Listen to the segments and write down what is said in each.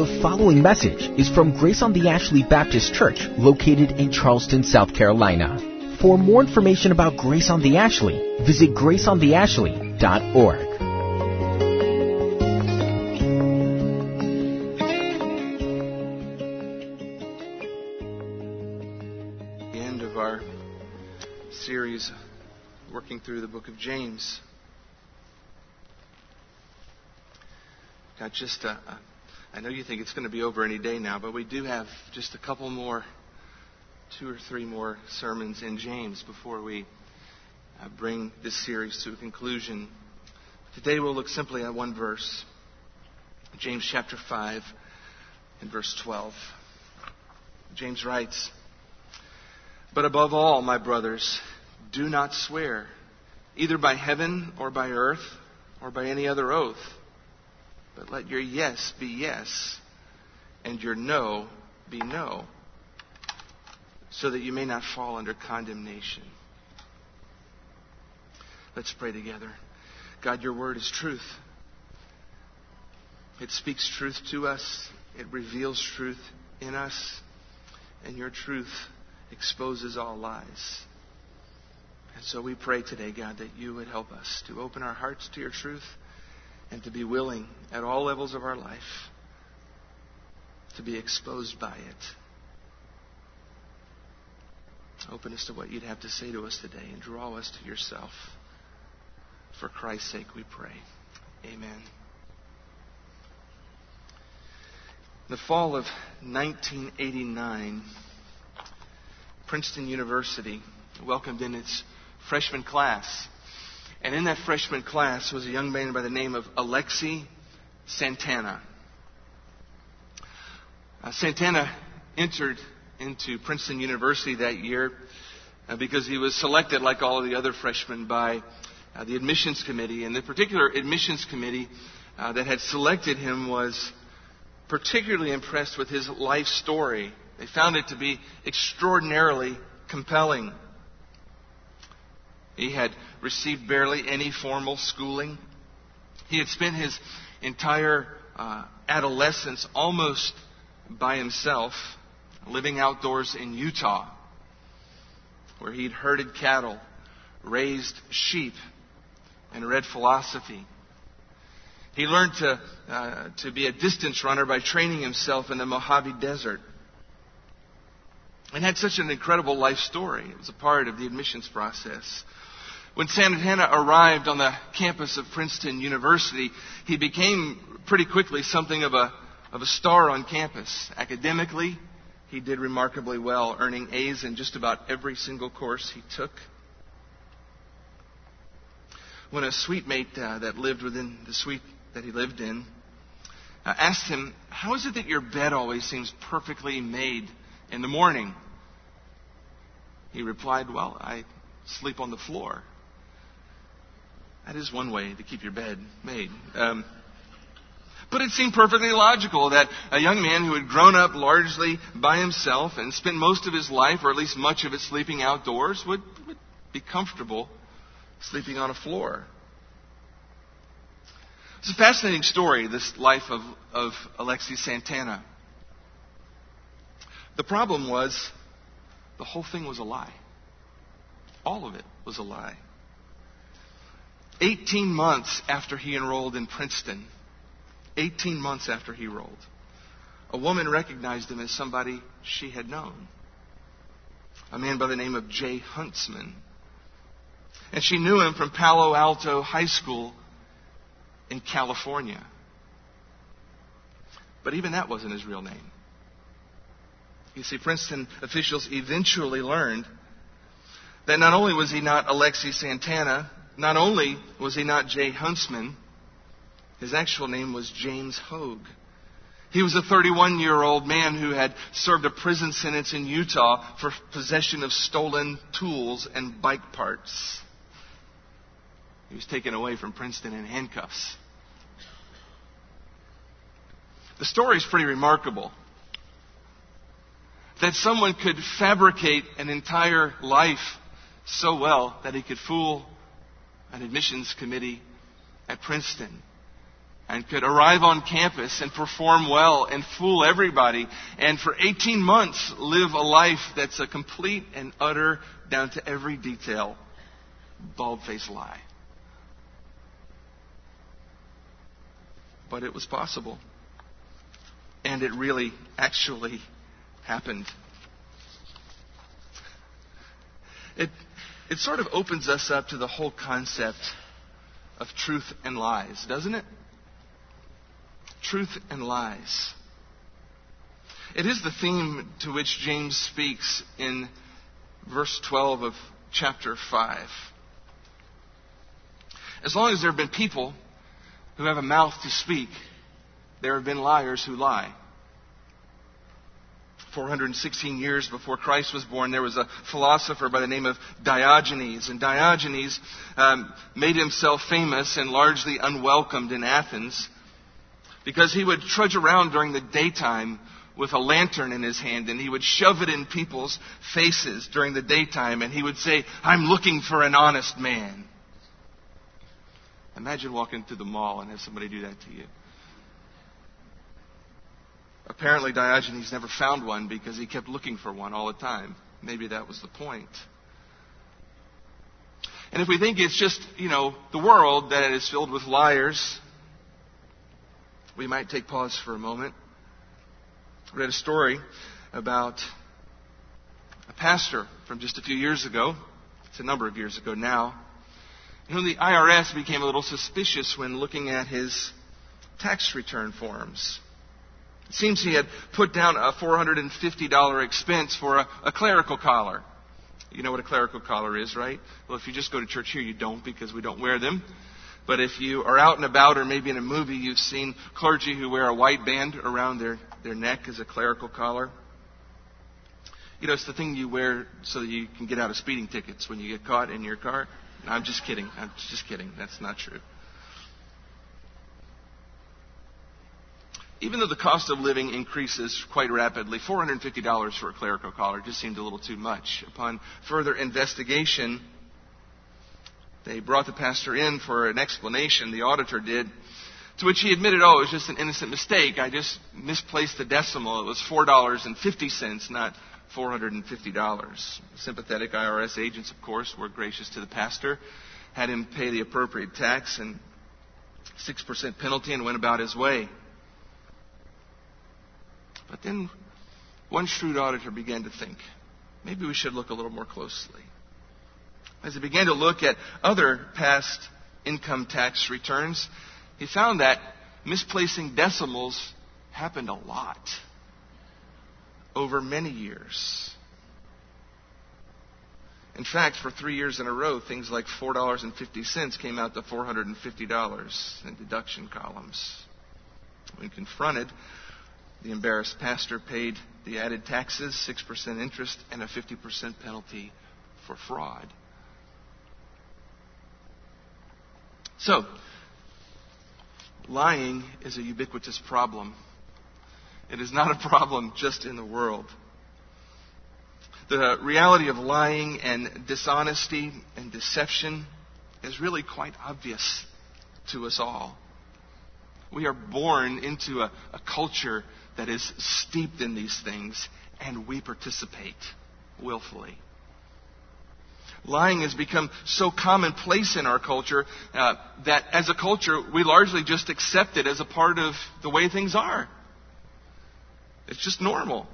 The following message is from Grace on the Ashley Baptist Church, located in Charleston, South Carolina. For more information about Grace on the Ashley, visit graceontheashley.org. the end of our series working through the book of James. Got just a, a, I know you think it's going to be over any day now, but we do have just a couple more, two or three more sermons in James before we uh, bring this series to a conclusion. Today we'll look simply at one verse, James chapter 5 and verse 12. James writes, but above all, my brothers, do not swear, either by heaven or by earth or by any other oath, but let your yes be yes and your no be no, so that you may not fall under condemnation. Let's pray together. God, your word is truth. It speaks truth to us, it reveals truth in us, and your truth exposes all lies. And so we pray today, God, that you would help us to open our hearts to your truth and to be willing at all levels of our life to be exposed by it. Open us to what you'd have to say to us today and draw us to yourself. For Christ's sake, we pray. Amen. The fall of 1989, Princeton University welcomed in its freshman class. And in that freshman class was a young man by the name of Alexi Santana. Uh, Santana entered into Princeton University that year uh, because he was selected, like all of the other freshmen, by uh, the admissions committee. And the particular admissions committee uh, that had selected him was particularly impressed with his life story. They found it to be extraordinarily compelling. He had received barely any formal schooling. He had spent his entire uh, adolescence almost by himself, living outdoors in Utah, where he'd herded cattle, raised sheep, and read philosophy. He learned to, uh, to be a distance runner by training himself in the Mojave Desert. And had such an incredible life story. It was a part of the admissions process. When Santana arrived on the campus of Princeton University, he became pretty quickly something of a, of a star on campus. Academically, he did remarkably well, earning A's in just about every single course he took. When a suite mate uh, that lived within the suite that he lived in uh, asked him, How is it that your bed always seems perfectly made in the morning? He replied, Well, I sleep on the floor. That is one way to keep your bed made. Um, but it seemed perfectly logical that a young man who had grown up largely by himself and spent most of his life, or at least much of it, sleeping outdoors, would, would be comfortable sleeping on a floor. It's a fascinating story, this life of, of Alexi Santana. The problem was the whole thing was a lie. All of it was a lie. 18 months after he enrolled in Princeton, 18 months after he enrolled, a woman recognized him as somebody she had known. A man by the name of Jay Huntsman. And she knew him from Palo Alto High School in California. But even that wasn't his real name. You see, Princeton officials eventually learned that not only was he not Alexi Santana, not only was he not Jay Huntsman, his actual name was James Hogue. He was a 31 year old man who had served a prison sentence in Utah for possession of stolen tools and bike parts. He was taken away from Princeton in handcuffs. The story is pretty remarkable. That someone could fabricate an entire life so well that he could fool an admissions committee at Princeton and could arrive on campus and perform well and fool everybody and for 18 months live a life that's a complete and utter, down to every detail, bald faced lie. But it was possible. And it really, actually happened. It, it sort of opens us up to the whole concept of truth and lies, doesn't it? Truth and lies. It is the theme to which James speaks in verse 12 of chapter 5. As long as there have been people who have a mouth to speak, there have been liars who lie. 416 years before Christ was born, there was a philosopher by the name of Diogenes. And Diogenes um, made himself famous and largely unwelcomed in Athens because he would trudge around during the daytime with a lantern in his hand and he would shove it in people's faces during the daytime and he would say, I'm looking for an honest man. Imagine walking through the mall and have somebody do that to you. Apparently, Diogenes never found one because he kept looking for one all the time. Maybe that was the point. And if we think it's just, you know, the world that is filled with liars, we might take pause for a moment. I read a story about a pastor from just a few years ago. It's a number of years ago now. Whom the IRS became a little suspicious when looking at his tax return forms. It seems he had put down a $450 expense for a, a clerical collar. You know what a clerical collar is, right? Well, if you just go to church here, you don't because we don't wear them. But if you are out and about or maybe in a movie, you've seen clergy who wear a white band around their, their neck as a clerical collar. You know, it's the thing you wear so that you can get out of speeding tickets when you get caught in your car. No, I'm just kidding. I'm just kidding. That's not true. Even though the cost of living increases quite rapidly, $450 for a clerical collar just seemed a little too much. Upon further investigation, they brought the pastor in for an explanation, the auditor did, to which he admitted, oh, it was just an innocent mistake. I just misplaced the decimal. It was $4.50, not $450. Sympathetic IRS agents, of course, were gracious to the pastor, had him pay the appropriate tax and 6% penalty, and went about his way. But then one shrewd auditor began to think, maybe we should look a little more closely. As he began to look at other past income tax returns, he found that misplacing decimals happened a lot over many years. In fact, for three years in a row, things like $4.50 came out to $450 in deduction columns. When confronted, the embarrassed pastor paid the added taxes, 6% interest, and a 50% penalty for fraud. So, lying is a ubiquitous problem. It is not a problem just in the world. The reality of lying and dishonesty and deception is really quite obvious to us all. We are born into a, a culture that is steeped in these things, and we participate willfully. Lying has become so commonplace in our culture uh, that as a culture, we largely just accept it as a part of the way things are. It's just normal.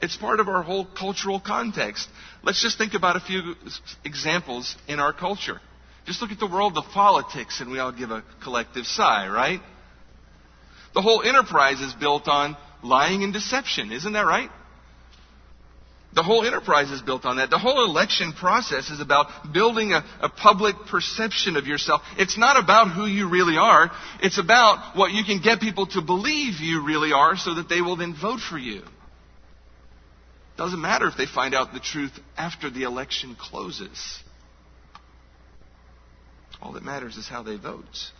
It's part of our whole cultural context. Let's just think about a few examples in our culture. Just look at the world of politics and we all give a collective sigh, right? The whole enterprise is built on lying and deception. Isn't that right? The whole enterprise is built on that. The whole election process is about building a, a, public perception of yourself. It's not about who you really are. It's about what you can get people to believe you really are so that they will then vote for you. Doesn't matter if they find out the truth after the election closes. All that matters is how they vote.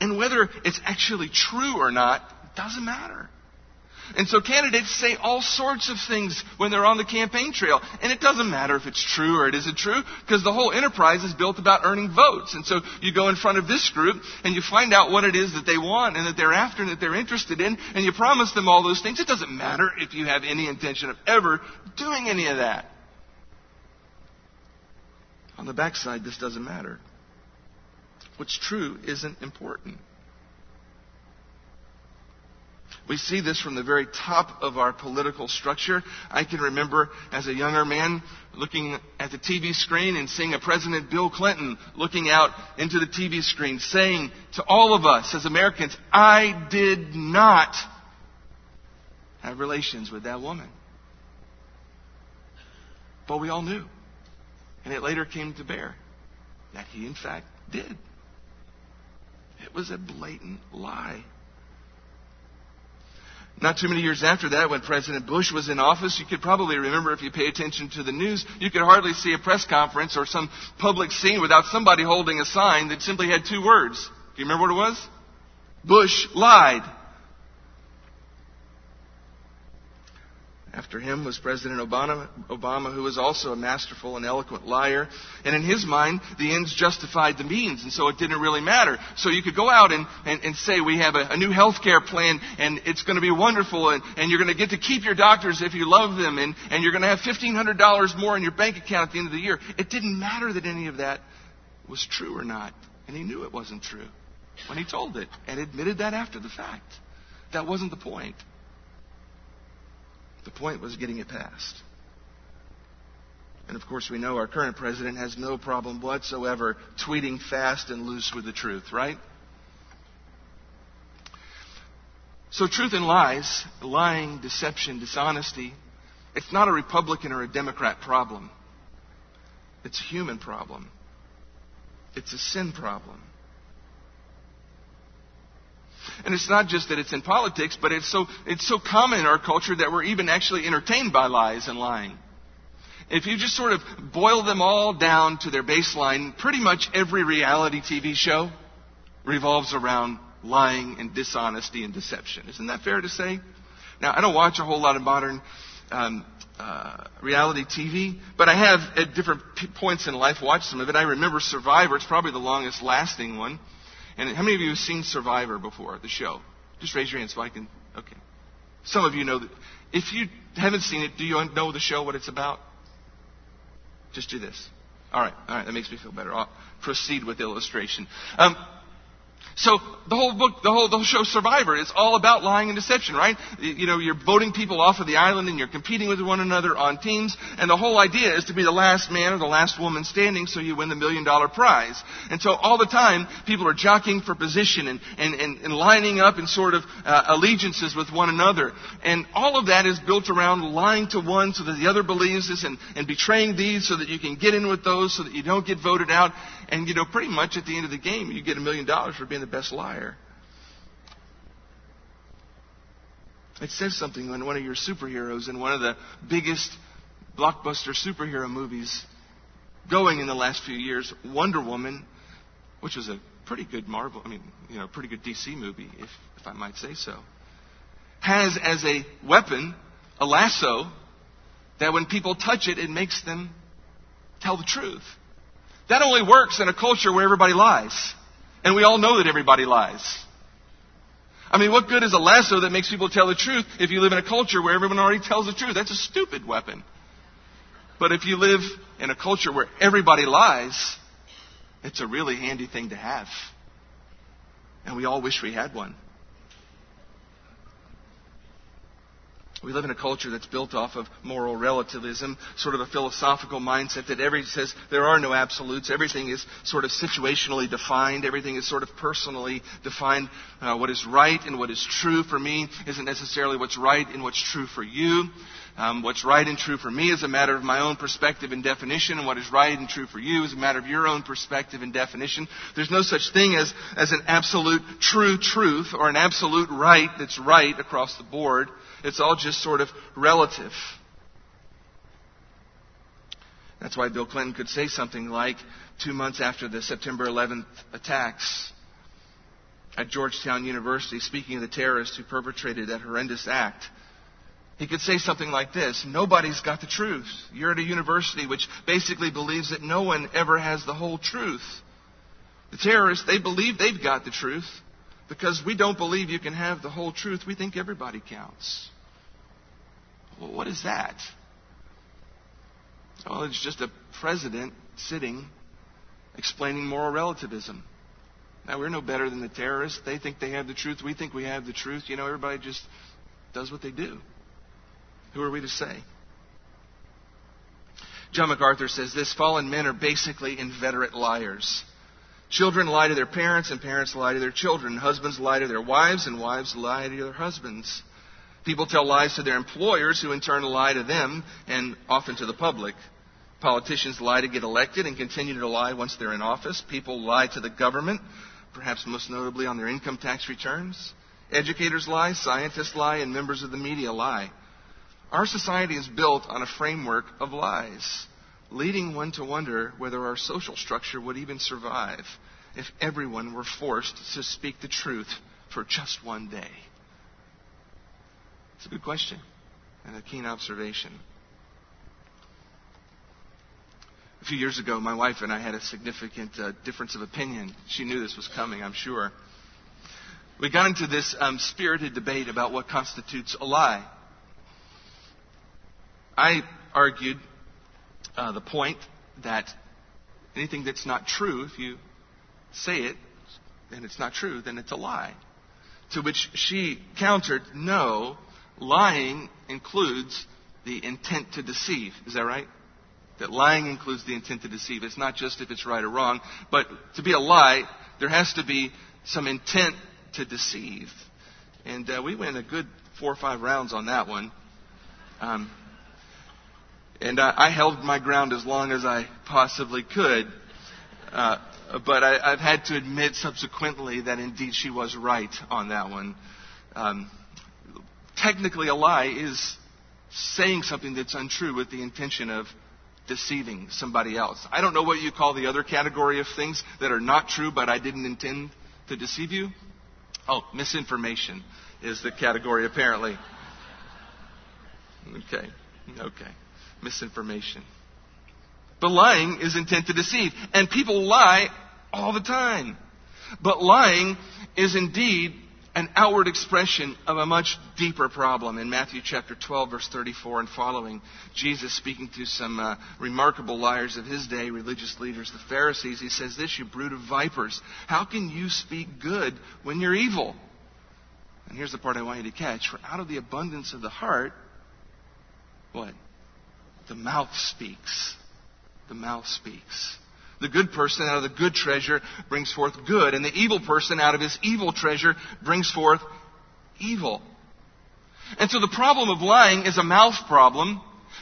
And whether it's actually true or not doesn't matter. And so candidates say all sorts of things when they're on the campaign trail. And it doesn't matter if it's true or it isn't true, because the whole enterprise is built about earning votes. And so you go in front of this group and you find out what it is that they want and that they're after and that they're interested in, and you promise them all those things. It doesn't matter if you have any intention of ever doing any of that. On the backside, this doesn't matter. What's true isn't important. We see this from the very top of our political structure. I can remember as a younger man looking at the TV screen and seeing a President Bill Clinton looking out into the TV screen saying to all of us as Americans, I did not have relations with that woman. But we all knew. And it later came to bear that he, in fact, did. It was a blatant lie. Not too many years after that, when President Bush was in office, you could probably remember if you pay attention to the news, you could hardly see a press conference or some public scene without somebody holding a sign that simply had two words. Do you remember what it was? Bush lied. After him was President Obama, Obama, who was also a masterful and eloquent liar. And in his mind, the ends justified the means, and so it didn't really matter. So you could go out and, and, and say, we have a, a new health care plan, and it's going to be wonderful, and, and you're going to get to keep your doctors if you love them, and, and you're going to have $1,500 more in your bank account at the end of the year. It didn't matter that any of that was true or not. And he knew it wasn't true when he told it, and admitted that after the fact. That wasn't the point. The point was getting it passed. And of course, we know our current president has no problem whatsoever tweeting fast and loose with the truth, right? So, truth and lies, lying, deception, dishonesty, it's not a Republican or a Democrat problem. It's a human problem. It's a sin problem. And it's not just that it's in politics, but it's so, it's so common in our culture that we're even actually entertained by lies and lying. If you just sort of boil them all down to their baseline, pretty much every reality TV show revolves around lying and dishonesty and deception. Isn't that fair to say? Now, I don't watch a whole lot of modern um, uh, reality TV, but I have at different p- points in life watched some of it. I remember Survivor; it's probably the longest lasting one. And how many of you have seen Survivor before, the show? Just raise your hand so I can. Okay. Some of you know that. If you haven't seen it, do you know the show, what it's about? Just do this. All right, all right, that makes me feel better. I'll proceed with illustration. Um, so the whole book, the whole, the whole show Survivor is all about lying and deception, right? You know, you're voting people off of the island and you're competing with one another on teams. And the whole idea is to be the last man or the last woman standing so you win the million dollar prize. And so all the time, people are jockeying for position and, and, and, and lining up in sort of uh, allegiances with one another. And all of that is built around lying to one so that the other believes this and, and betraying these so that you can get in with those so that you don't get voted out. And, you know, pretty much at the end of the game, you get a million dollars for being the best liar. It says something when one of your superheroes in one of the biggest blockbuster superhero movies going in the last few years, Wonder Woman, which was a pretty good Marvel, I mean, you know, pretty good DC movie, if, if I might say so, has as a weapon a lasso that when people touch it, it makes them tell the truth. That only works in a culture where everybody lies. And we all know that everybody lies. I mean, what good is a lasso that makes people tell the truth if you live in a culture where everyone already tells the truth? That's a stupid weapon. But if you live in a culture where everybody lies, it's a really handy thing to have. And we all wish we had one. We live in a culture that's built off of moral relativism, sort of a philosophical mindset that every says there are no absolutes. Everything is sort of situationally defined. Everything is sort of personally defined. Uh, what is right and what is true for me isn't necessarily what's right and what's true for you. Um, what's right and true for me is a matter of my own perspective and definition, and what is right and true for you is a matter of your own perspective and definition. There's no such thing as, as an absolute true truth or an absolute right that's right across the board. It's all just sort of relative. That's why Bill Clinton could say something like, two months after the September 11th attacks, at Georgetown University, speaking of the terrorists who perpetrated that horrendous act, he could say something like this Nobody's got the truth. You're at a university which basically believes that no one ever has the whole truth. The terrorists, they believe they've got the truth because we don't believe you can have the whole truth. We think everybody counts. Well, what is that? Well, it's just a president sitting explaining moral relativism. Now, we're no better than the terrorists. They think they have the truth. We think we have the truth. You know, everybody just does what they do. Who are we to say? John MacArthur says this fallen men are basically inveterate liars. Children lie to their parents, and parents lie to their children. Husbands lie to their wives, and wives lie to their husbands. People tell lies to their employers, who in turn lie to them, and often to the public. Politicians lie to get elected and continue to lie once they're in office. People lie to the government, perhaps most notably on their income tax returns. Educators lie, scientists lie, and members of the media lie. Our society is built on a framework of lies, leading one to wonder whether our social structure would even survive if everyone were forced to speak the truth for just one day. It's a good question and a keen observation. A few years ago, my wife and I had a significant uh, difference of opinion. She knew this was coming, I'm sure. We got into this um, spirited debate about what constitutes a lie. I argued uh, the point that anything that's not true, if you say it and it's not true, then it's a lie. To which she countered, no, lying includes the intent to deceive. Is that right? That lying includes the intent to deceive. It's not just if it's right or wrong, but to be a lie, there has to be some intent to deceive. And uh, we went a good four or five rounds on that one. Um, and I, I held my ground as long as I possibly could. Uh, but I, have had to admit subsequently that indeed she was right on that one. Um, technically, a lie is saying something that's untrue with the intention of deceiving somebody else. I don't know what you call the other category of things that are not true, but I didn't intend to deceive you. Oh, misinformation is the category, apparently. Okay, okay. Misinformation. But lying is intent to deceive. And people lie all the time. But lying is indeed an outward expression of a much deeper problem. In Matthew chapter 12, verse 34 and following, Jesus speaking to some uh, remarkable liars of his day, religious leaders, the Pharisees, he says this, you brood of vipers, how can you speak good when you're evil? And here's the part I want you to catch. For out of the abundance of the heart, what? The mouth speaks. The mouth speaks. The good person out of the good treasure brings forth good, and the evil person out of his evil treasure brings forth evil. And so the problem of lying is a mouth problem,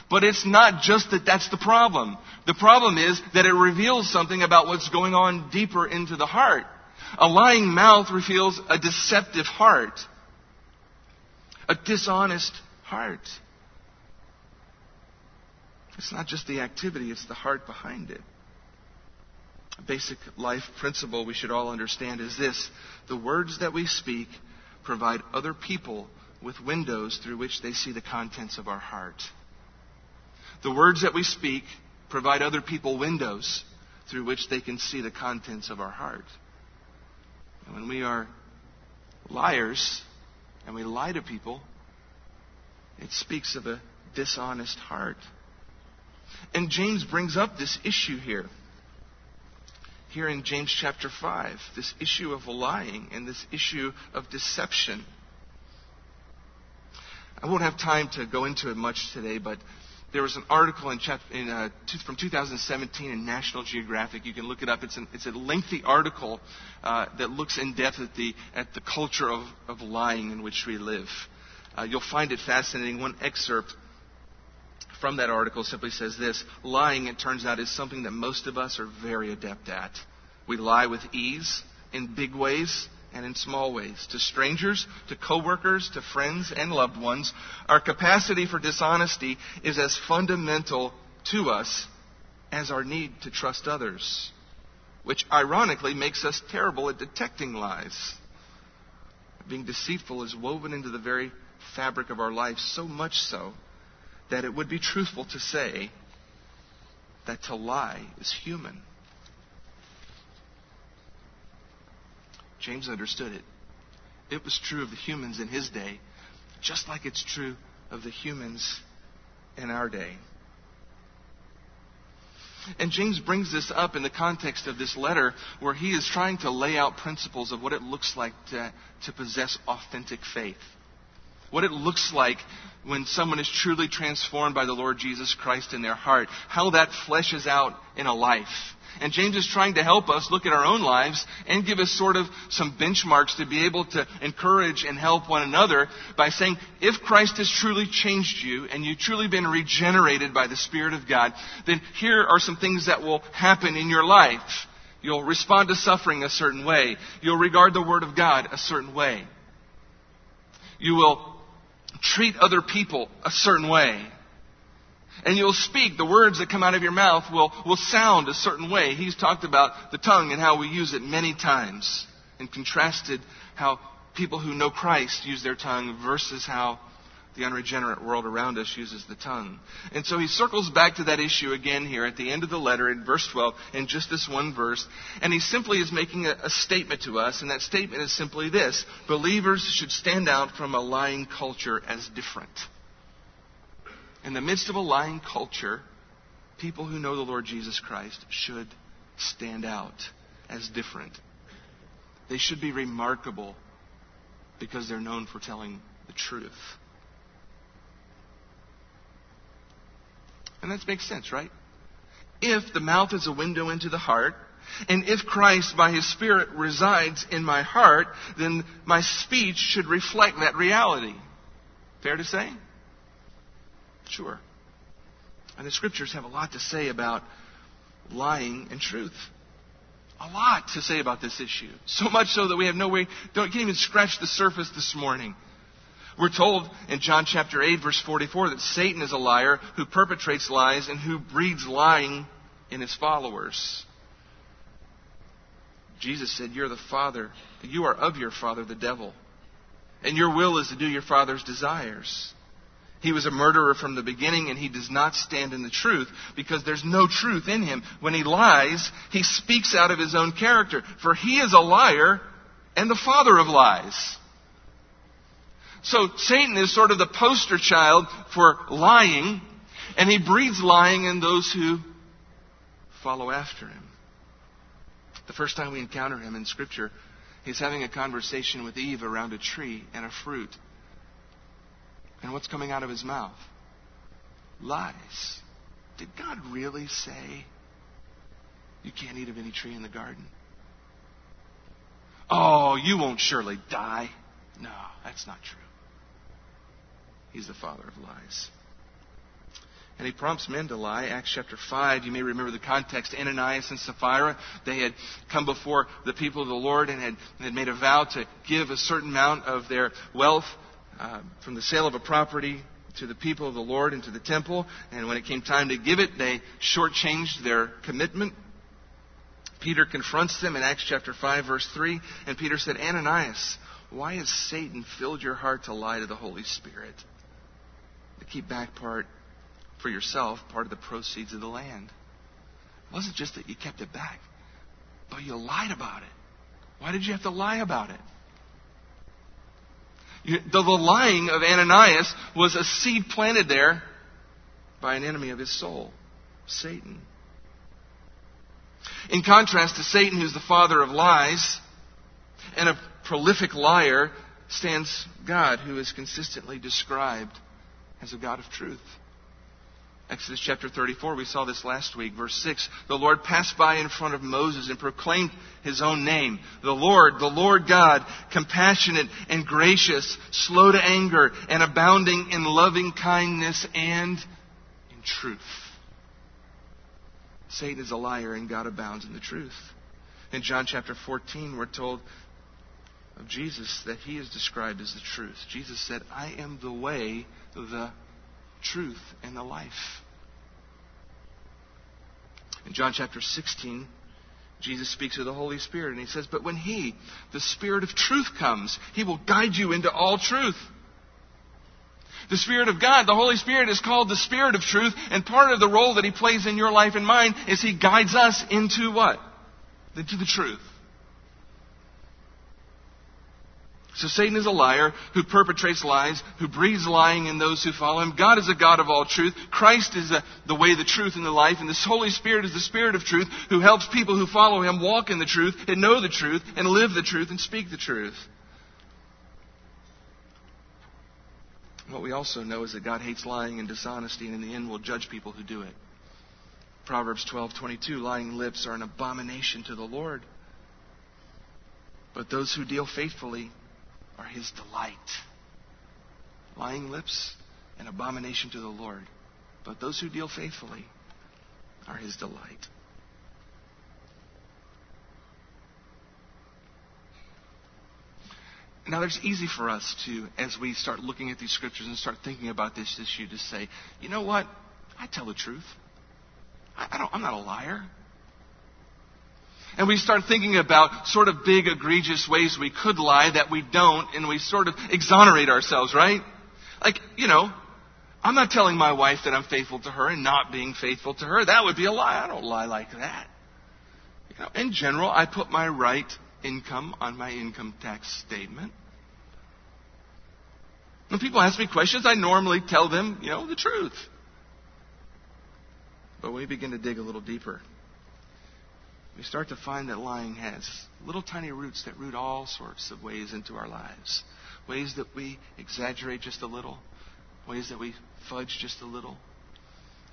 but it's not just that that's the problem. The problem is that it reveals something about what's going on deeper into the heart. A lying mouth reveals a deceptive heart, a dishonest heart. It's not just the activity, it's the heart behind it A basic life principle we should all understand is this the words that we speak provide other people with windows through which they see the contents of our heart. The words that we speak provide other people windows through which they can see the contents of our heart. And when we are liars and we lie to people, it speaks of a dishonest heart. And James brings up this issue here here in James chapter 5, this issue of lying and this issue of deception. I won't have time to go into it much today, but there was an article in, in uh, from 2017 in National Geographic. You can look it up. It's, an, it's a lengthy article uh, that looks in depth at the, at the culture of, of lying in which we live. Uh, you'll find it fascinating. One excerpt from that article simply says this lying, it turns out, is something that most of us are very adept at. We lie with ease in big ways and in small ways. To strangers, to coworkers, to friends and loved ones, our capacity for dishonesty is as fundamental to us as our need to trust others, which ironically makes us terrible at detecting lies. being deceitful is woven into the very fabric of our life, so much so that it would be truthful to say that to lie is human. James understood it. It was true of the humans in his day, just like it's true of the humans in our day. And James brings this up in the context of this letter where he is trying to lay out principles of what it looks like to, to possess authentic faith. What it looks like when someone is truly transformed by the Lord Jesus Christ in their heart. How that fleshes out in a life. And James is trying to help us look at our own lives and give us sort of some benchmarks to be able to encourage and help one another by saying, if Christ has truly changed you and you've truly been regenerated by the Spirit of God, then here are some things that will happen in your life. You'll respond to suffering a certain way. You'll regard the Word of God a certain way. You will treat other people a certain way. And you'll speak, the words that come out of your mouth will, will sound a certain way. He's talked about the tongue and how we use it many times and contrasted how people who know Christ use their tongue versus how the unregenerate world around us uses the tongue. And so he circles back to that issue again here at the end of the letter in verse 12 in just this one verse. And he simply is making a, a statement to us, and that statement is simply this believers should stand out from a lying culture as different in the midst of a lying culture, people who know the Lord Jesus Christ should stand out as different. They should be remarkable because they're known for telling the truth. And that makes sense, right? If the mouth is a window into the heart, and if Christ by His Spirit resides in my heart, then my speech should reflect that reality. Fair to say? Sure. And the scriptures have a lot to say about lying and truth. A lot to say about this issue. So much so that we have no way, don't, can't even scratch the surface this morning. We're told in John chapter 8, verse 44, that Satan is a liar who perpetrates lies and who breeds lying in his followers. Jesus said, You're the father, you are of your father, the devil. And your will is to do your father's desires. He was a murderer from the beginning and he does not stand in the truth because there's no truth in him. When he lies, he speaks out of his own character, for he is a liar and the father of lies. So Satan is sort of the poster child for lying, and he breeds lying in those who follow after him. The first time we encounter him in Scripture, he's having a conversation with Eve around a tree and a fruit. And what's coming out of his mouth? Lies. Did God really say you can't eat of any tree in the garden? Oh, you won't surely die. No, that's not true. He's the father of lies. And he prompts men to lie. Acts chapter 5, you may remember the context. Ananias and Sapphira, they had come before the people of the Lord and had, had made a vow to give a certain amount of their wealth uh, from the sale of a property to the people of the Lord and to the temple. And when it came time to give it, they shortchanged their commitment. Peter confronts them in Acts chapter 5, verse 3. And Peter said, Ananias, why has Satan filled your heart to lie to the Holy Spirit? To keep back part for yourself, part of the proceeds of the land. It wasn't just that you kept it back, but you lied about it. Why did you have to lie about it? The lying of Ananias was a seed planted there by an enemy of his soul, Satan. In contrast to Satan, who's the father of lies and a prolific liar, stands God, who is consistently described as a God of truth. Exodus chapter 34, we saw this last week, verse 6. The Lord passed by in front of Moses and proclaimed his own name. The Lord, the Lord God, compassionate and gracious, slow to anger, and abounding in loving kindness and in truth. Satan is a liar and God abounds in the truth. In John chapter 14, we're told of Jesus that he is described as the truth. Jesus said, I am the way, the truth, and the life. In John chapter 16, Jesus speaks of the Holy Spirit and he says, But when He, the Spirit of truth, comes, He will guide you into all truth. The Spirit of God, the Holy Spirit is called the Spirit of truth, and part of the role that He plays in your life and mine is He guides us into what? Into the truth. So Satan is a liar who perpetrates lies, who breeds lying in those who follow him. God is a God of all truth. Christ is the, the way, the truth, and the life. And this Holy Spirit is the Spirit of truth who helps people who follow him walk in the truth and know the truth and live the truth and speak the truth. What we also know is that God hates lying and dishonesty and in the end will judge people who do it. Proverbs 12:22 lying lips are an abomination to the Lord. But those who deal faithfully are his delight. Lying lips, an abomination to the Lord. But those who deal faithfully are his delight. Now, it's easy for us to, as we start looking at these scriptures and start thinking about this issue, to say, you know what? I tell the truth. I, I don't, I'm not a liar. And we start thinking about sort of big, egregious ways we could lie that we don't, and we sort of exonerate ourselves, right? Like, you know, I'm not telling my wife that I'm faithful to her and not being faithful to her. That would be a lie. I don't lie like that. You know, in general, I put my right income on my income tax statement. When people ask me questions, I normally tell them, you know, the truth. But we begin to dig a little deeper, we start to find that lying has little tiny roots that root all sorts of ways into our lives. Ways that we exaggerate just a little, ways that we fudge just a little,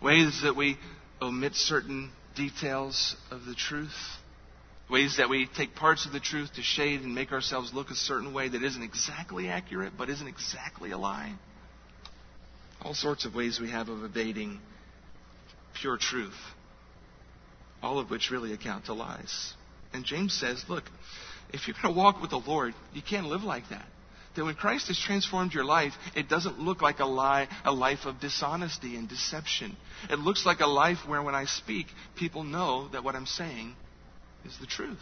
ways that we omit certain details of the truth, ways that we take parts of the truth to shade and make ourselves look a certain way that isn't exactly accurate but isn't exactly a lie. All sorts of ways we have of evading pure truth all of which really account to lies. And James says, look, if you're going to walk with the Lord, you can't live like that. That when Christ has transformed your life, it doesn't look like a lie, a life of dishonesty and deception. It looks like a life where when I speak, people know that what I'm saying is the truth.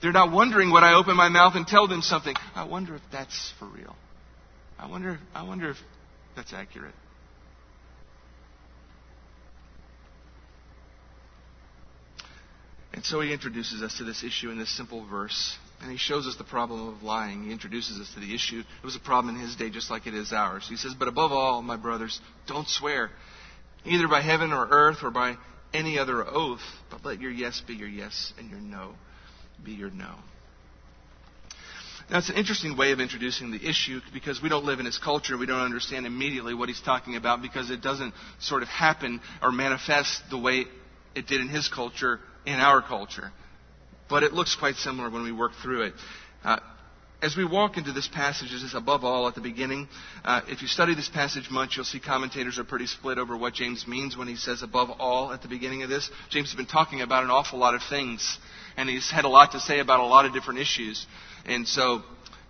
They're not wondering when I open my mouth and tell them something. I wonder if that's for real. I wonder, I wonder if that's accurate. And so he introduces us to this issue in this simple verse. And he shows us the problem of lying. He introduces us to the issue. It was a problem in his day just like it is ours. He says, But above all, my brothers, don't swear, either by heaven or earth or by any other oath, but let your yes be your yes and your no be your no. Now, it's an interesting way of introducing the issue because we don't live in his culture. We don't understand immediately what he's talking about because it doesn't sort of happen or manifest the way it did in his culture in our culture. But it looks quite similar when we work through it. Uh, as we walk into this passage, this is above all at the beginning. Uh, if you study this passage much, you'll see commentators are pretty split over what James means when he says above all at the beginning of this. James has been talking about an awful lot of things, and he's had a lot to say about a lot of different issues. And so,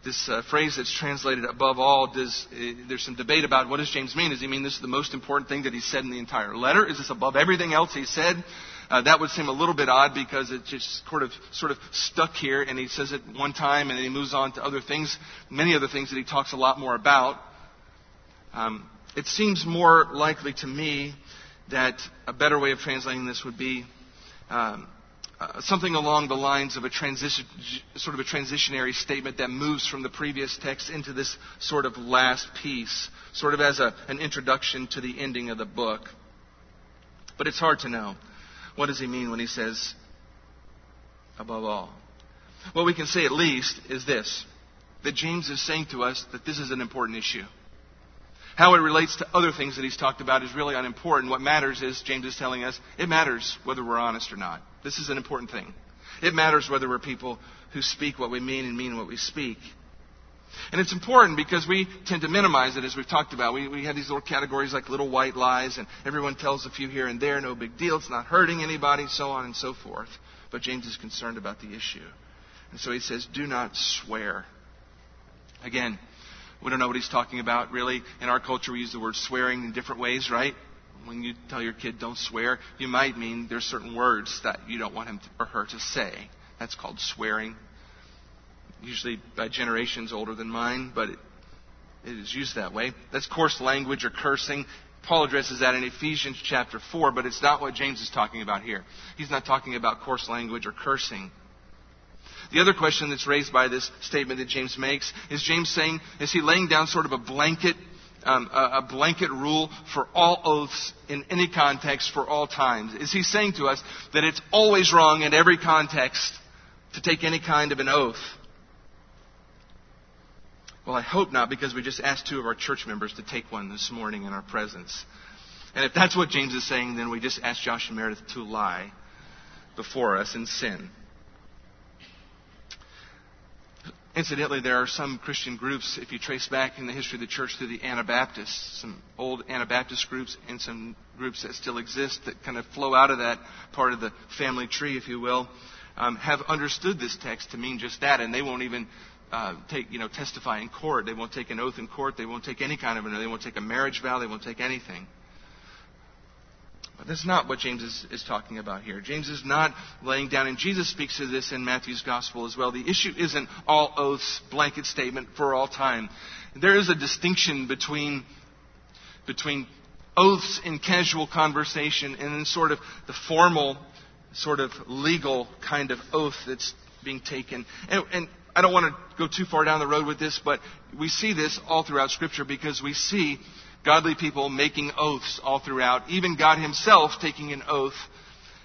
this uh, phrase that's translated above all, does, uh, there's some debate about what does James mean. Does he mean this is the most important thing that he said in the entire letter? Is this above everything else he said? Uh, that would seem a little bit odd because it's just sort of sort of stuck here, and he says it one time, and then he moves on to other things, many other things that he talks a lot more about. Um, it seems more likely to me that a better way of translating this would be um, uh, something along the lines of a transition, sort of a transitionary statement that moves from the previous text into this sort of last piece, sort of as a, an introduction to the ending of the book. But it's hard to know. What does he mean when he says, above all? What we can say at least is this that James is saying to us that this is an important issue. How it relates to other things that he's talked about is really unimportant. What matters is, James is telling us, it matters whether we're honest or not. This is an important thing. It matters whether we're people who speak what we mean and mean what we speak. And it's important because we tend to minimize it, as we've talked about. We, we have these little categories like little white lies, and everyone tells a few here and there, no big deal, it's not hurting anybody, so on and so forth. But James is concerned about the issue. And so he says, do not swear. Again, we don't know what he's talking about, really. In our culture, we use the word swearing in different ways, right? when you tell your kid don't swear, you might mean there's certain words that you don't want him or her to say. That's called swearing. Usually by generations older than mine, but it, it is used that way. That's coarse language or cursing. Paul addresses that in Ephesians chapter 4, but it's not what James is talking about here. He's not talking about coarse language or cursing. The other question that's raised by this statement that James makes is James saying, is he laying down sort of a blanket, um, a, a blanket rule for all oaths in any context for all times? Is he saying to us that it's always wrong in every context to take any kind of an oath? Well, I hope not, because we just asked two of our church members to take one this morning in our presence. And if that's what James is saying, then we just asked Josh and Meredith to lie before us in sin. Incidentally, there are some Christian groups, if you trace back in the history of the church through the Anabaptists, some old Anabaptist groups and some groups that still exist that kind of flow out of that part of the family tree, if you will, um, have understood this text to mean just that, and they won't even uh, take, you know, testify in court. They won't take an oath in court. They won't take any kind of an oath. They won't take a marriage vow. They won't take anything. But that's not what James is, is, talking about here. James is not laying down, and Jesus speaks to this in Matthew's gospel as well. The issue isn't all oaths, blanket statement for all time. There is a distinction between, between oaths in casual conversation and then sort of the formal, sort of legal kind of oath that's being taken. And, and I don't want to go too far down the road with this, but we see this all throughout Scripture because we see godly people making oaths all throughout, even God Himself taking an oath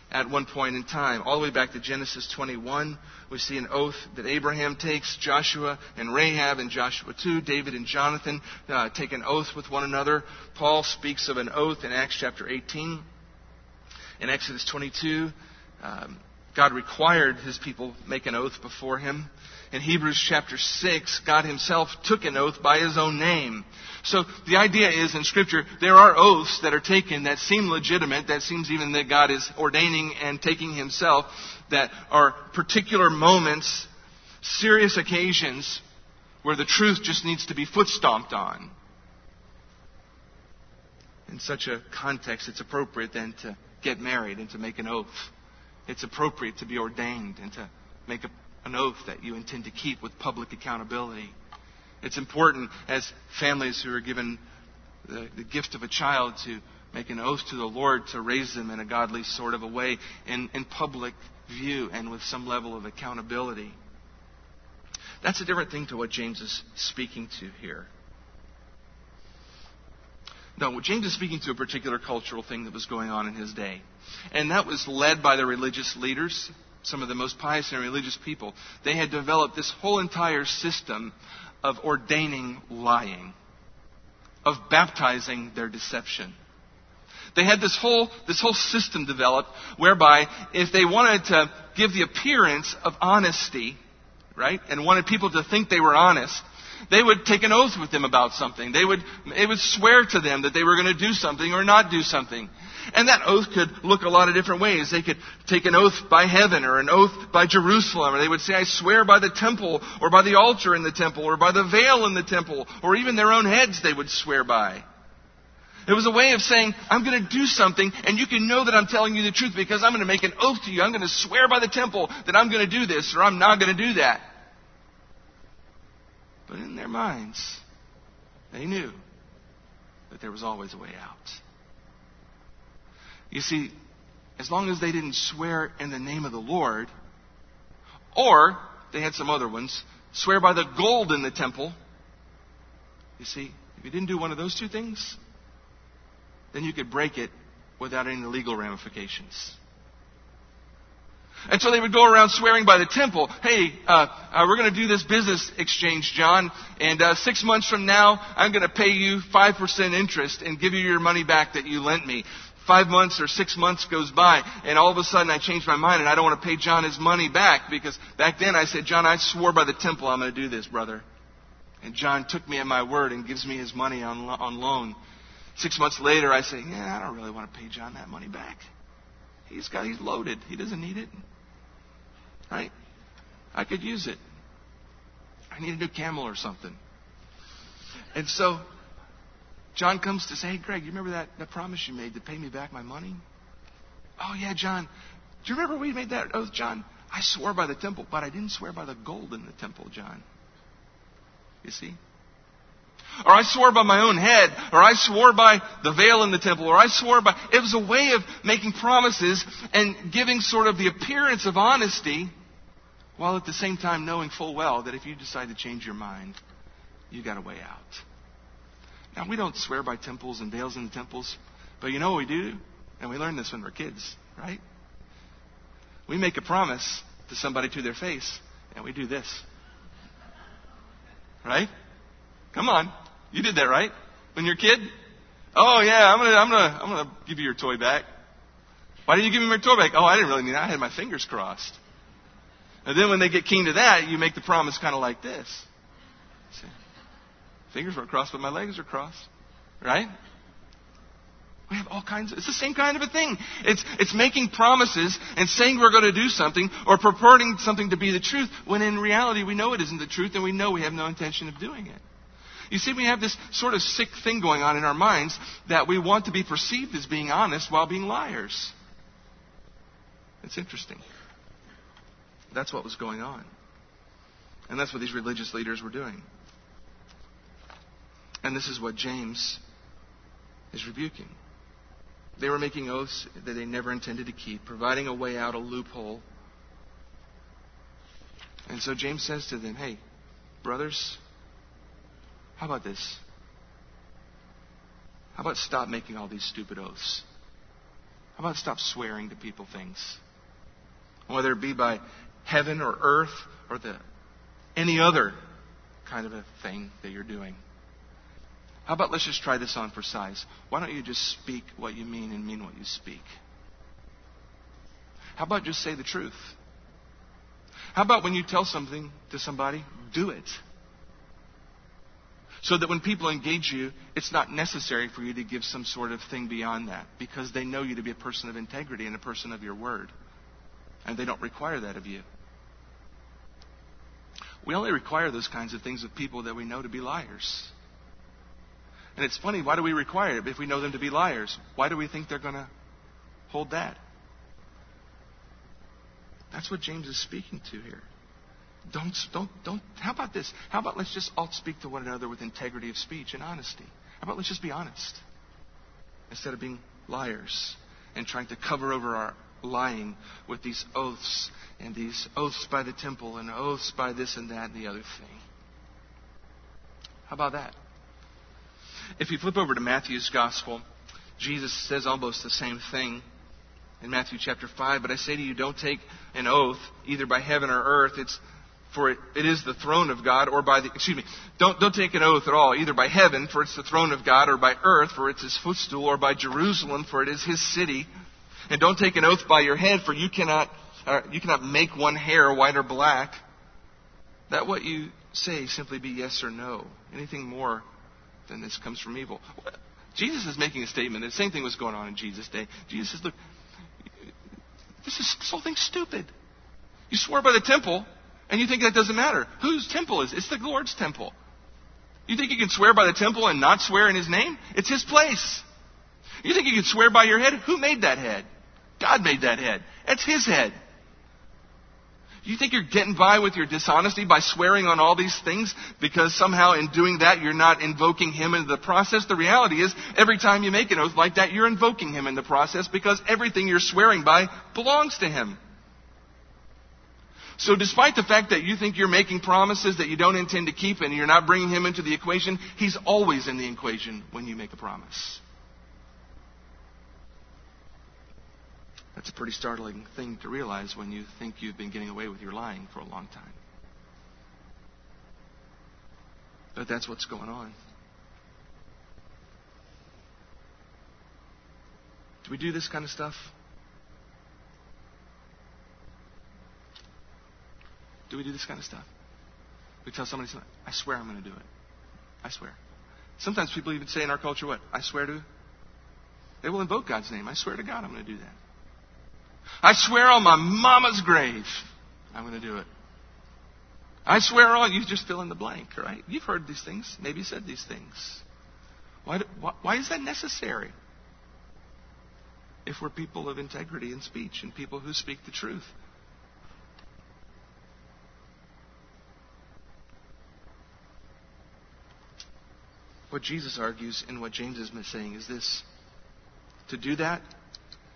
at one point in time. All the way back to Genesis 21, we see an oath that Abraham takes, Joshua and Rahab and Joshua 2, David and Jonathan uh, take an oath with one another. Paul speaks of an oath in Acts chapter 18. In Exodus 22, um, God required his people make an oath before him. In Hebrews chapter 6, God himself took an oath by his own name. So the idea is in scripture, there are oaths that are taken that seem legitimate, that seems even that God is ordaining and taking himself, that are particular moments, serious occasions, where the truth just needs to be foot stomped on. In such a context, it's appropriate then to get married and to make an oath it's appropriate to be ordained and to make a, an oath that you intend to keep with public accountability. It's important as families who are given the, the gift of a child to make an oath to the Lord to raise them in a godly sort of a way in, in public view and with some level of accountability. That's a different thing to what James is speaking to here. No, James is speaking to a particular cultural thing that was going on in his day. And that was led by the religious leaders, some of the most pious and religious people. They had developed this whole entire system of ordaining lying, of baptizing their deception. They had this whole, this whole system developed whereby if they wanted to give the appearance of honesty, right, and wanted people to think they were honest, they would take an oath with them about something. They would, it would swear to them that they were going to do something or not do something. And that oath could look a lot of different ways. They could take an oath by heaven or an oath by Jerusalem, or they would say, I swear by the temple, or by the altar in the temple, or by the veil in the temple, or even their own heads they would swear by. It was a way of saying, I'm going to do something, and you can know that I'm telling you the truth because I'm going to make an oath to you. I'm going to swear by the temple that I'm going to do this, or I'm not going to do that. But in their minds, they knew that there was always a way out. You see, as long as they didn't swear in the name of the Lord, or they had some other ones, swear by the gold in the temple, you see, if you didn't do one of those two things, then you could break it without any legal ramifications. And so they would go around swearing by the temple, hey, uh, uh, we're going to do this business exchange, John, and uh, six months from now, I'm going to pay you 5% interest and give you your money back that you lent me. Five months or six months goes by, and all of a sudden I change my mind and I don't want to pay John his money back because back then I said, John, I swore by the temple I'm going to do this, brother. And John took me at my word and gives me his money on, on loan. Six months later, I say, yeah, I don't really want to pay John that money back. He's got, he's loaded. He doesn't need it. Right? I could use it. I need a new camel or something. And so John comes to say, Hey, Greg, you remember that, that promise you made to pay me back my money? Oh, yeah, John. Do you remember we made that oath, John? I swore by the temple, but I didn't swear by the gold in the temple, John. You see? Or I swore by my own head, or I swore by the veil in the temple, or I swore by. It was a way of making promises and giving sort of the appearance of honesty, while at the same time knowing full well that if you decide to change your mind, you got a way out. Now, we don't swear by temples and veils in the temples, but you know what we do? And we learn this when we're kids, right? We make a promise to somebody to their face, and we do this. Right? Come on. You did that, right? When you're a kid? Oh yeah, I'm gonna, I'm gonna, I'm gonna give you your toy back. Why didn't you give me my toy back? Oh, I didn't really mean that. I had my fingers crossed. And then when they get keen to that, you make the promise kind of like this. See? Fingers weren't crossed, but my legs are crossed. Right? We have all kinds of, it's the same kind of a thing. It's, it's making promises and saying we're going to do something or purporting something to be the truth when in reality we know it isn't the truth and we know we have no intention of doing it. You see, we have this sort of sick thing going on in our minds that we want to be perceived as being honest while being liars. It's interesting. That's what was going on. And that's what these religious leaders were doing. And this is what James is rebuking. They were making oaths that they never intended to keep, providing a way out, a loophole. And so James says to them, Hey, brothers, how about this? How about stop making all these stupid oaths? How about stop swearing to people things? Whether it be by heaven or earth or the, any other kind of a thing that you're doing. How about let's just try this on for size? Why don't you just speak what you mean and mean what you speak? How about just say the truth? How about when you tell something to somebody, do it? So that when people engage you, it's not necessary for you to give some sort of thing beyond that because they know you to be a person of integrity and a person of your word. And they don't require that of you. We only require those kinds of things of people that we know to be liars. And it's funny, why do we require it if we know them to be liars? Why do we think they're going to hold that? That's what James is speaking to here. Don't, don't, don't. How about this? How about let's just all speak to one another with integrity of speech and honesty? How about let's just be honest instead of being liars and trying to cover over our lying with these oaths and these oaths by the temple and oaths by this and that and the other thing? How about that? If you flip over to Matthew's Gospel, Jesus says almost the same thing in Matthew chapter 5. But I say to you, don't take an oath either by heaven or earth. It's for it, it is the throne of God, or by the, excuse me, don't, don't take an oath at all, either by heaven, for it's the throne of God, or by earth, for it's his footstool, or by Jerusalem, for it is his city. And don't take an oath by your head, for you cannot, uh, you cannot make one hair white or black. That what you say simply be yes or no. Anything more than this comes from evil. Jesus is making a statement. The same thing was going on in Jesus' day. Jesus says, look, this, is, this whole thing's stupid. You swore by the temple, and you think that doesn't matter. Whose temple is it? It's the Lord's temple. You think you can swear by the temple and not swear in His name? It's His place. You think you can swear by your head? Who made that head? God made that head. It's His head. You think you're getting by with your dishonesty by swearing on all these things because somehow in doing that you're not invoking Him into the process? The reality is, every time you make an oath like that, you're invoking Him in the process because everything you're swearing by belongs to Him. So despite the fact that you think you're making promises that you don't intend to keep and you're not bringing Him into the equation, He's always in the equation when you make a promise. That's a pretty startling thing to realize when you think you've been getting away with your lying for a long time. But that's what's going on. Do we do this kind of stuff? Do we do this kind of stuff? We tell somebody, I swear I'm going to do it. I swear. Sometimes people even say in our culture, what? I swear to. They will invoke God's name. I swear to God I'm going to do that. I swear on my mama's grave, I'm going to do it. I swear on, you just fill in the blank, right? You've heard these things. Maybe said these things. Why, why, why is that necessary? If we're people of integrity in speech and people who speak the truth. What Jesus argues and what James is saying is this to do that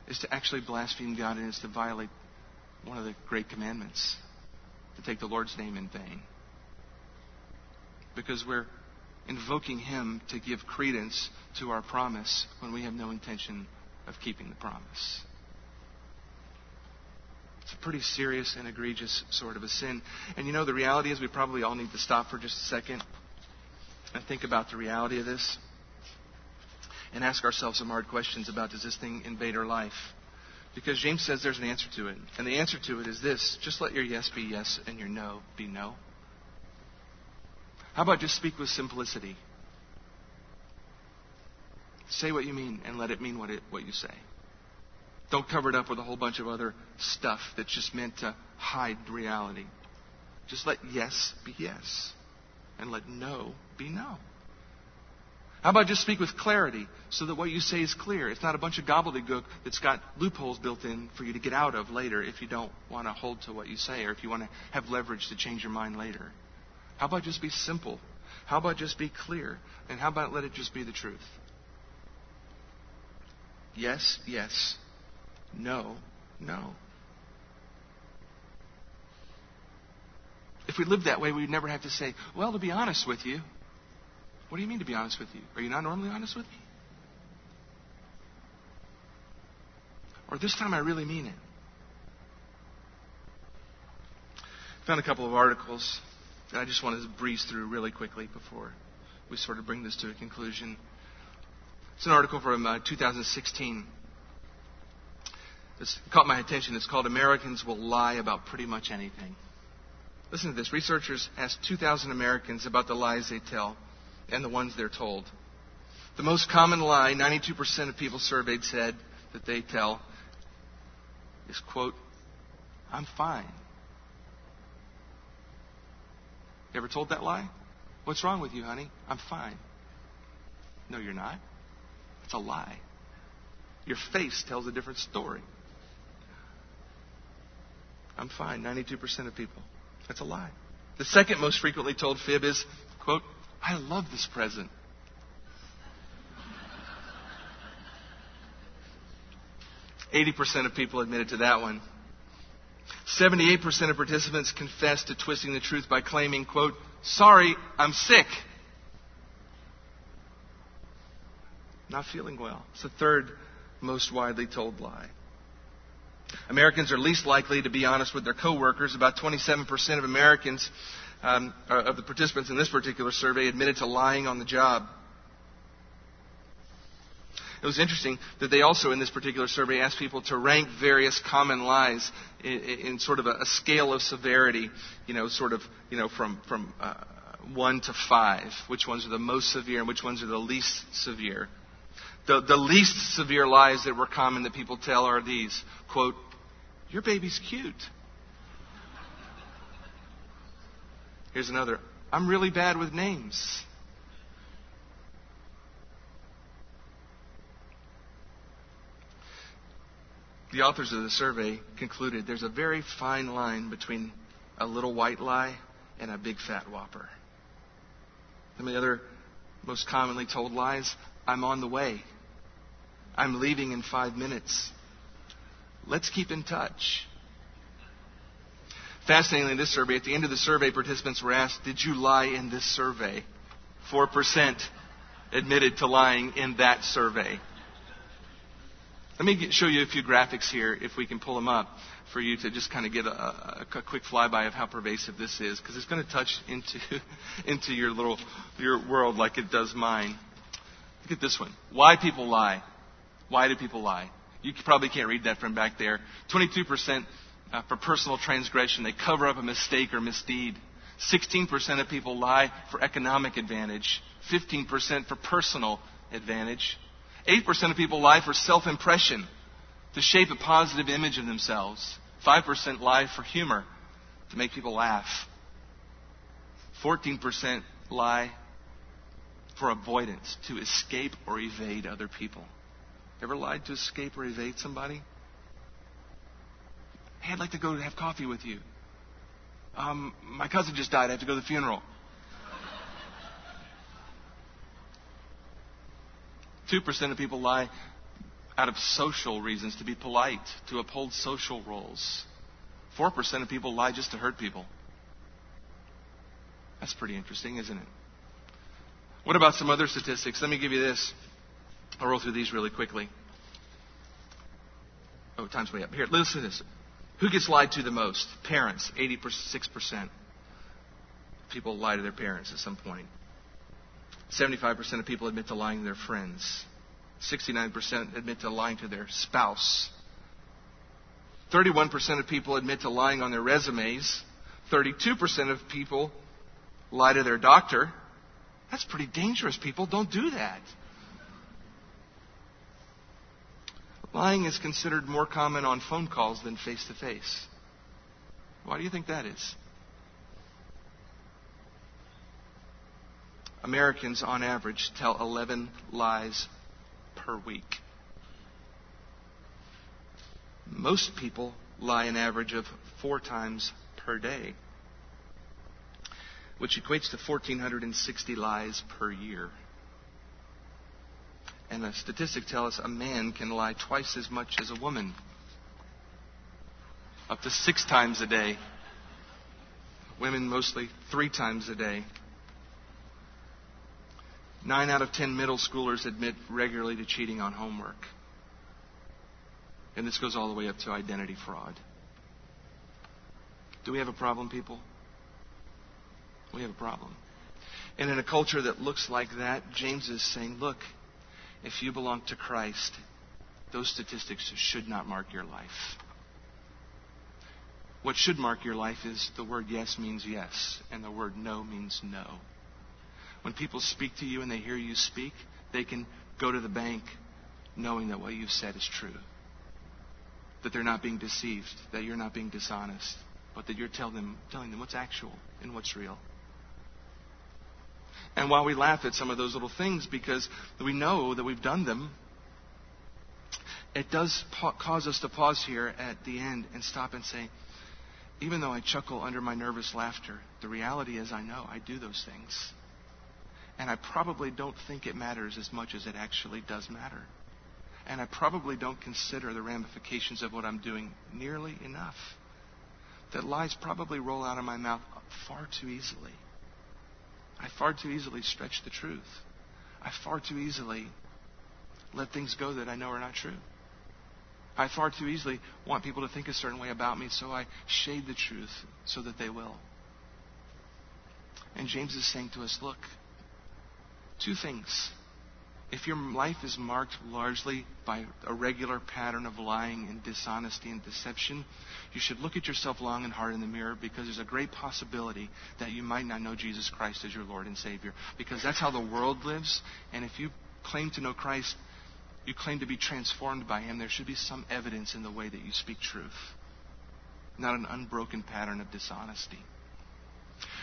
is to actually blaspheme God and is to violate one of the great commandments to take the Lord's name in vain. Because we're invoking Him to give credence to our promise when we have no intention of keeping the promise. It's a pretty serious and egregious sort of a sin. And you know, the reality is we probably all need to stop for just a second and think about the reality of this and ask ourselves some hard questions about does this thing invade our life? Because James says there's an answer to it. And the answer to it is this just let your yes be yes and your no be no. How about just speak with simplicity? Say what you mean and let it mean what, it, what you say. Don't cover it up with a whole bunch of other stuff that's just meant to hide reality. Just let yes be yes and let no be no. How about just speak with clarity so that what you say is clear? It's not a bunch of gobbledygook that's got loopholes built in for you to get out of later if you don't want to hold to what you say or if you want to have leverage to change your mind later. How about just be simple? How about just be clear? And how about let it just be the truth? Yes, yes. No, no. If we lived that way, we'd never have to say, well, to be honest with you. What do you mean to be honest with you? Are you not normally honest with me? Or this time I really mean it. Found a couple of articles that I just wanted to breeze through really quickly before we sort of bring this to a conclusion. It's an article from uh, 2016. It's caught my attention. It's called Americans Will Lie About Pretty Much Anything. Listen to this. Researchers asked 2,000 Americans about the lies they tell and the ones they're told. The most common lie 92% of people surveyed said that they tell is, quote, I'm fine. You ever told that lie? What's wrong with you, honey? I'm fine. No, you're not. It's a lie. Your face tells a different story. I'm fine. 92% of people. That's a lie. The second most frequently told fib is, quote, I love this present. Eighty percent of people admitted to that one. Seventy-eight percent of participants confessed to twisting the truth by claiming, quote, sorry, I'm sick. Not feeling well. It's the third most widely told lie. Americans are least likely to be honest with their coworkers. About 27% of Americans, um, uh, of the participants in this particular survey, admitted to lying on the job. It was interesting that they also, in this particular survey, asked people to rank various common lies in, in sort of a, a, scale of severity, you know, sort of, you know, from, from uh, one to five. Which ones are the most severe and which ones are the least severe. The, the least severe lies that were common that people tell are these quote, Your baby's cute. Here's another I'm really bad with names. The authors of the survey concluded there's a very fine line between a little white lie and a big fat whopper. Some of the other most commonly told lies I'm on the way. I'm leaving in five minutes. Let's keep in touch. Fascinatingly, in this survey, at the end of the survey, participants were asked, Did you lie in this survey? 4% admitted to lying in that survey. Let me get, show you a few graphics here, if we can pull them up, for you to just kind of get a, a, a quick flyby of how pervasive this is, because it's going to touch into, into your little your world like it does mine. Look at this one. Why people lie. Why do people lie? You probably can't read that from back there. 22% uh, for personal transgression. They cover up a mistake or misdeed. 16% of people lie for economic advantage. 15% for personal advantage. 8% of people lie for self impression, to shape a positive image of themselves. 5% lie for humor, to make people laugh. 14% lie for avoidance, to escape or evade other people. Ever lied to escape or evade somebody? Hey, I'd like to go have coffee with you. Um, my cousin just died. I have to go to the funeral. 2% of people lie out of social reasons, to be polite, to uphold social roles. 4% of people lie just to hurt people. That's pretty interesting, isn't it? What about some other statistics? Let me give you this. I'll roll through these really quickly. Oh, time's way up. Here, listen to this. Who gets lied to the most? Parents, 86%. People lie to their parents at some point. 75% of people admit to lying to their friends. 69% admit to lying to their spouse. 31% of people admit to lying on their resumes. 32% of people lie to their doctor. That's pretty dangerous, people. Don't do that. Lying is considered more common on phone calls than face to face. Why do you think that is? Americans, on average, tell 11 lies per week. Most people lie an average of four times per day, which equates to 1,460 lies per year. And the statistics tell us a man can lie twice as much as a woman, up to six times a day. Women mostly three times a day. Nine out of ten middle schoolers admit regularly to cheating on homework. And this goes all the way up to identity fraud. Do we have a problem, people? We have a problem. And in a culture that looks like that, James is saying, look, if you belong to Christ, those statistics should not mark your life. What should mark your life is the word yes means yes, and the word no means no. When people speak to you and they hear you speak, they can go to the bank knowing that what you've said is true. That they're not being deceived, that you're not being dishonest, but that you're them, telling them what's actual and what's real. And while we laugh at some of those little things because we know that we've done them, it does pa- cause us to pause here at the end and stop and say, even though I chuckle under my nervous laughter, the reality is I know I do those things. And I probably don't think it matters as much as it actually does matter. And I probably don't consider the ramifications of what I'm doing nearly enough. That lies probably roll out of my mouth far too easily. I far too easily stretch the truth. I far too easily let things go that I know are not true. I far too easily want people to think a certain way about me, so I shade the truth so that they will. And James is saying to us look, two things if your life is marked largely by a regular pattern of lying and dishonesty and deception, you should look at yourself long and hard in the mirror because there's a great possibility that you might not know Jesus Christ as your Lord and Savior. Because that's how the world lives. And if you claim to know Christ, you claim to be transformed by Him, there should be some evidence in the way that you speak truth, not an unbroken pattern of dishonesty.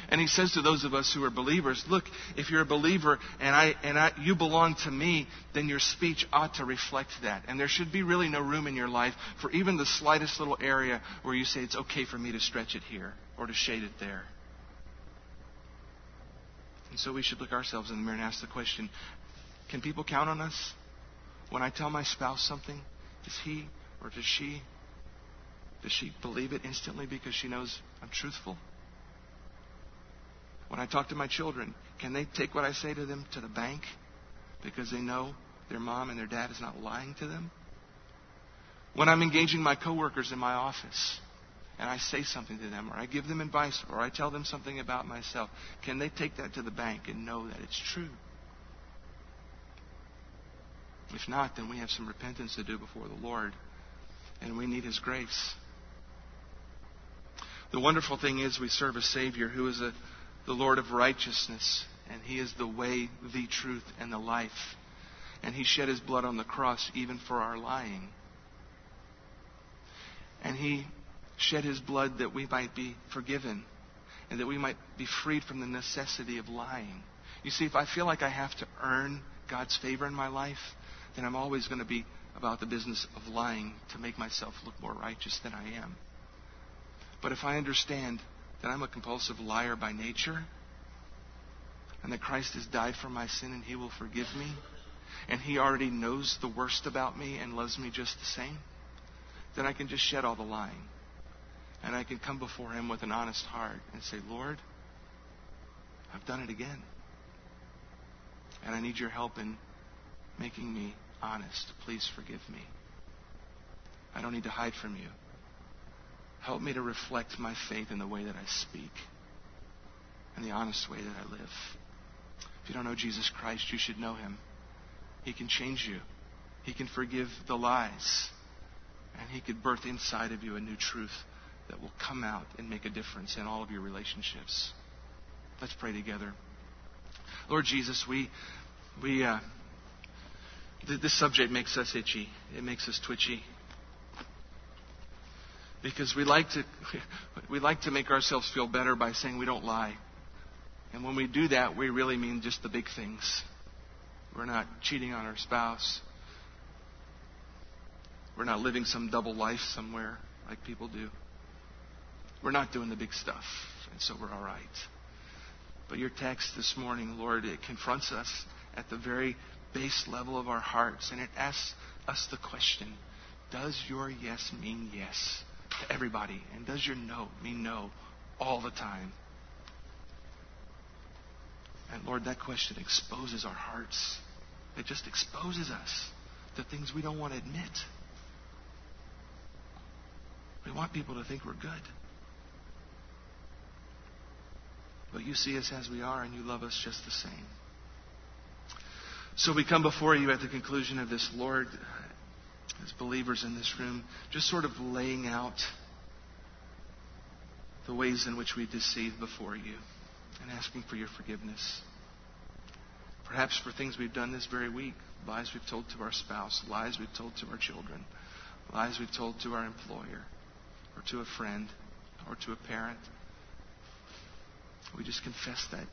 And he says to those of us who are believers, look, if you're a believer and I and I, you belong to me, then your speech ought to reflect that. And there should be really no room in your life for even the slightest little area where you say it's okay for me to stretch it here or to shade it there. And so we should look ourselves in the mirror and ask the question, can people count on us? When I tell my spouse something, does he or does she does she believe it instantly because she knows I'm truthful? When I talk to my children, can they take what I say to them to the bank because they know their mom and their dad is not lying to them? When I'm engaging my coworkers in my office and I say something to them or I give them advice or I tell them something about myself, can they take that to the bank and know that it's true? If not, then we have some repentance to do before the Lord and we need His grace. The wonderful thing is we serve a Savior who is a the Lord of righteousness, and He is the way, the truth, and the life. And He shed His blood on the cross even for our lying. And He shed His blood that we might be forgiven and that we might be freed from the necessity of lying. You see, if I feel like I have to earn God's favor in my life, then I'm always going to be about the business of lying to make myself look more righteous than I am. But if I understand that I'm a compulsive liar by nature, and that Christ has died for my sin and He will forgive me, and He already knows the worst about me and loves me just the same, then I can just shed all the lying. And I can come before Him with an honest heart and say, Lord, I've done it again. And I need your help in making me honest. Please forgive me. I don't need to hide from you. Help me to reflect my faith in the way that I speak and the honest way that I live. If you don't know Jesus Christ, you should know him. He can change you, He can forgive the lies, and He could birth inside of you a new truth that will come out and make a difference in all of your relationships. Let's pray together. Lord Jesus, we, we, uh, th- this subject makes us itchy. It makes us twitchy. Because we like to, we like to make ourselves feel better by saying we don't lie. And when we do that, we really mean just the big things. We're not cheating on our spouse. We're not living some double life somewhere like people do. We're not doing the big stuff, and so we're all right. But your text this morning, Lord, it confronts us at the very base level of our hearts, and it asks us the question Does your yes mean yes to everybody? And does your no mean no all the time? And Lord, that question exposes our hearts. It just exposes us to things we don't want to admit. We want people to think we're good. But you see us as we are, and you love us just the same. So we come before you at the conclusion of this, Lord, as believers in this room, just sort of laying out the ways in which we deceive before you and asking for your forgiveness. Perhaps for things we've done this very week lies we've told to our spouse, lies we've told to our children, lies we've told to our employer, or to a friend, or to a parent. We just confess that,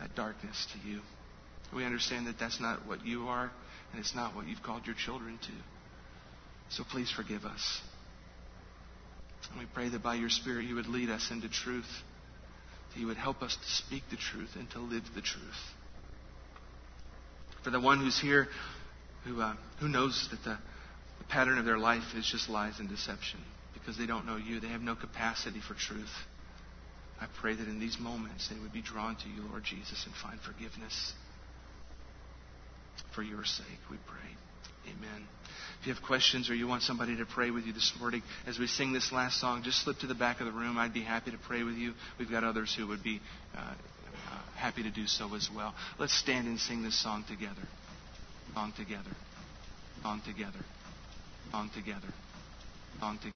that darkness to you. We understand that that's not what you are, and it's not what you've called your children to. So please forgive us. And we pray that by your Spirit you would lead us into truth, that you would help us to speak the truth and to live the truth. For the one who's here who, uh, who knows that the, the pattern of their life is just lies and deception because they don't know you, they have no capacity for truth. I pray that in these moments they would be drawn to you, Lord Jesus, and find forgiveness. For your sake, we pray. Amen. If you have questions or you want somebody to pray with you this morning as we sing this last song, just slip to the back of the room. I'd be happy to pray with you. We've got others who would be uh, uh, happy to do so as well. Let's stand and sing this song together. Song together. Song together. Song together. Song together.